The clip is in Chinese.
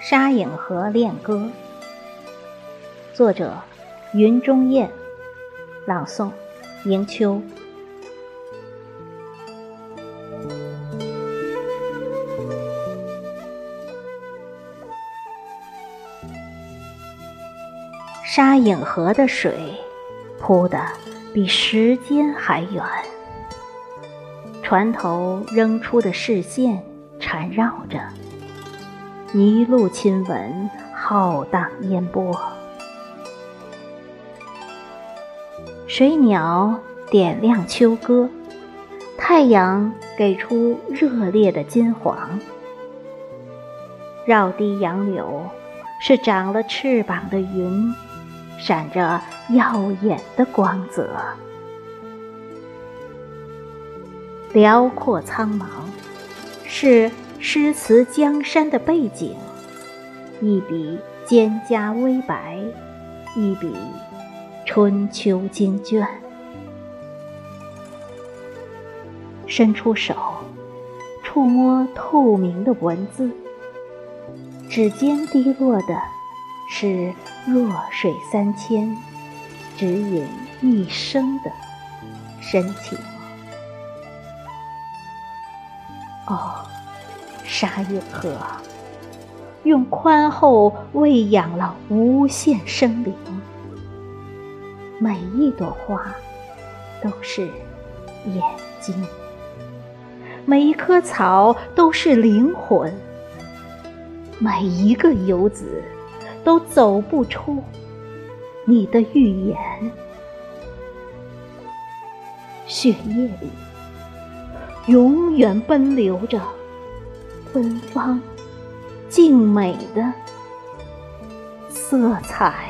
沙影河恋歌，作者云中雁，朗诵迎秋。沙影河的水扑的比时间还远，船头扔出的视线缠绕着。一路亲吻浩荡烟波，水鸟点亮秋歌，太阳给出热烈的金黄。绕堤杨柳是长了翅膀的云，闪着耀眼的光泽。辽阔苍茫是。诗词江山的背景，一笔蒹葭微白，一笔春秋经卷。伸出手，触摸透明的文字，指尖滴落的是弱水三千，指引一生的深情。哦。沙影河用宽厚喂养了无限生灵，每一朵花都是眼睛，每一棵草都是灵魂，每一个游子都走不出你的预言。血液里永远奔流着。芬芳、静美的色彩。